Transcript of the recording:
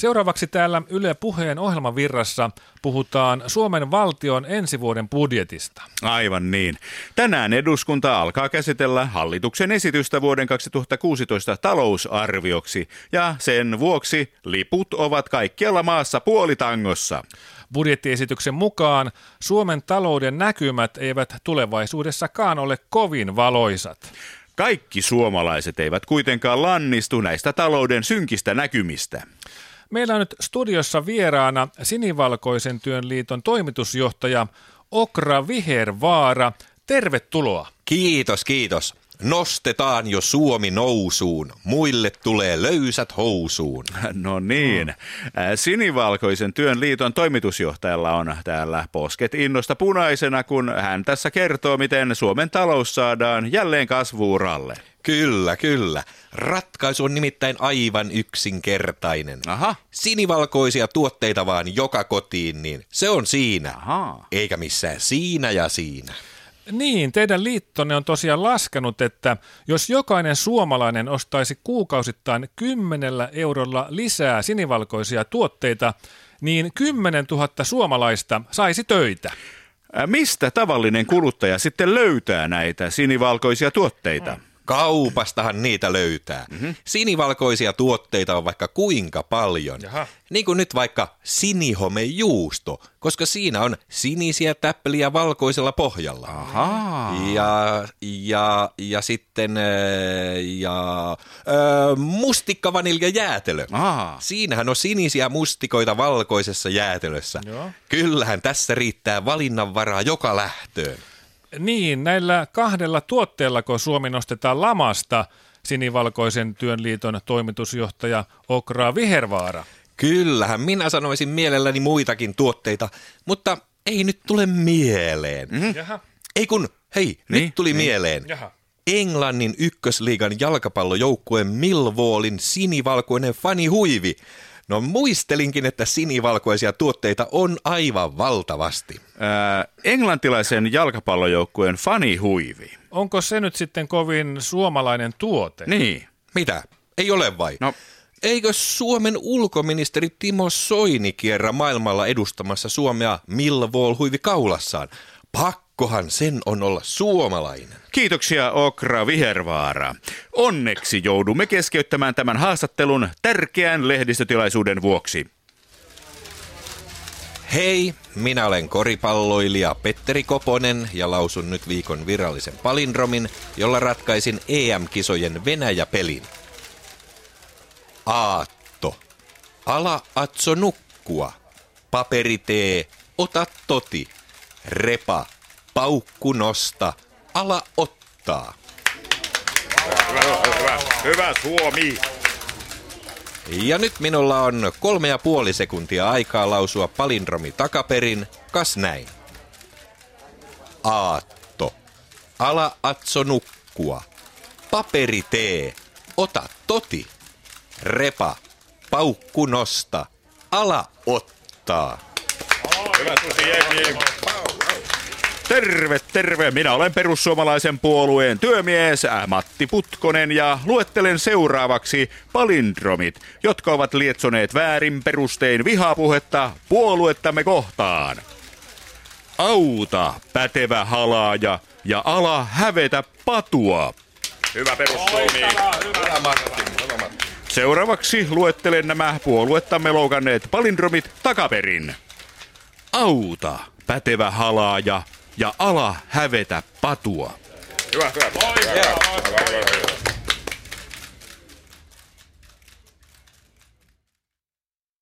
Seuraavaksi täällä Yle Puheen ohjelmavirrassa puhutaan Suomen valtion ensi vuoden budjetista. Aivan niin. Tänään eduskunta alkaa käsitellä hallituksen esitystä vuoden 2016 talousarvioksi ja sen vuoksi liput ovat kaikkialla maassa puolitangossa. Budjettiesityksen mukaan Suomen talouden näkymät eivät tulevaisuudessakaan ole kovin valoisat. Kaikki suomalaiset eivät kuitenkaan lannistu näistä talouden synkistä näkymistä. Meillä on nyt studiossa vieraana Sinivalkoisen työn liiton toimitusjohtaja Okra Vihervaara. Tervetuloa. Kiitos, kiitos. Nostetaan jo Suomi nousuun. Muille tulee löysät housuun. No niin. Sinivalkoisen työn liiton toimitusjohtajalla on täällä posket innosta punaisena, kun hän tässä kertoo, miten Suomen talous saadaan jälleen kasvuuralle. Kyllä, kyllä. Ratkaisu on nimittäin aivan yksinkertainen. Aha. Sinivalkoisia tuotteita vaan joka kotiin, niin se on siinä. Aha. Eikä missään siinä ja siinä. Niin, teidän liittonne on tosiaan laskenut, että jos jokainen suomalainen ostaisi kuukausittain 10 eurolla lisää sinivalkoisia tuotteita, niin 10 000 suomalaista saisi töitä. Mistä tavallinen kuluttaja sitten löytää näitä sinivalkoisia tuotteita? Hmm. Kaupastahan niitä löytää. Mm-hmm. Sinivalkoisia tuotteita on vaikka kuinka paljon. Jaha. Niin kuin nyt vaikka sinihomejuusto, koska siinä on sinisiä täppeliä valkoisella pohjalla. Ahaa. Ja, ja, ja sitten ja, mustikkavanilja jäätelö. Aa. Siinähän on sinisiä mustikoita valkoisessa jäätelössä. Joo. Kyllähän tässä riittää valinnanvaraa joka lähtöön. Niin, näillä kahdella tuotteella, kun Suomi nostetaan lamasta, Sinivalkoisen työn liiton toimitusjohtaja Okra Vihervaara. Kyllähän minä sanoisin mielelläni muitakin tuotteita, mutta ei nyt tule mieleen. Mm. Jaha. Ei kun, hei, niin, nyt tuli niin. Jaha. mieleen. Englannin ykkösliigan jalkapallojoukkueen Millwallin sinivalkoinen fanihuivi. No muistelinkin, että sinivalkoisia tuotteita on aivan valtavasti. Ää, englantilaisen jalkapallojoukkueen fanihuivi. Onko se nyt sitten kovin suomalainen tuote? Niin. Mitä? Ei ole vai? No. Eikö Suomen ulkoministeri Timo Soini kierrä maailmalla edustamassa Suomea Millwall-huivi kaulassaan? Pakkohan sen on olla suomalainen. Kiitoksia Okra Vihervaara. Onneksi joudumme keskeyttämään tämän haastattelun tärkeän lehdistötilaisuuden vuoksi. Hei, minä olen koripalloilija Petteri Koponen ja lausun nyt viikon virallisen palindromin, jolla ratkaisin EM-kisojen Venäjä-pelin. Aatto. Ala atso nukkua. Paperitee, ota toti. Repa, paukku nosta, ala ottaa. Hyvä, hyvä, hyvä Suomi. Ja nyt minulla on kolme ja puoli sekuntia aikaa lausua palindromi takaperin, kas näin. Aatto. Ala atso nukkua. Paperi tee. Ota toti. Repa. Paukku nosta. Ala ottaa. Hyvä Susi jengi. Terve, terve. Minä olen perussuomalaisen puolueen työmies Matti Putkonen ja luettelen seuraavaksi palindromit, jotka ovat lietsoneet väärin perustein vihapuhetta puoluettamme kohtaan. Auta, pätevä halaaja ja ala hävetä patua. Hyvä perussuomi. Seuraavaksi luettelen nämä puoluettamme loukanneet palindromit takaperin. Auta, pätevä halaaja ja ala hävetä patua. Hyvä, hyvä.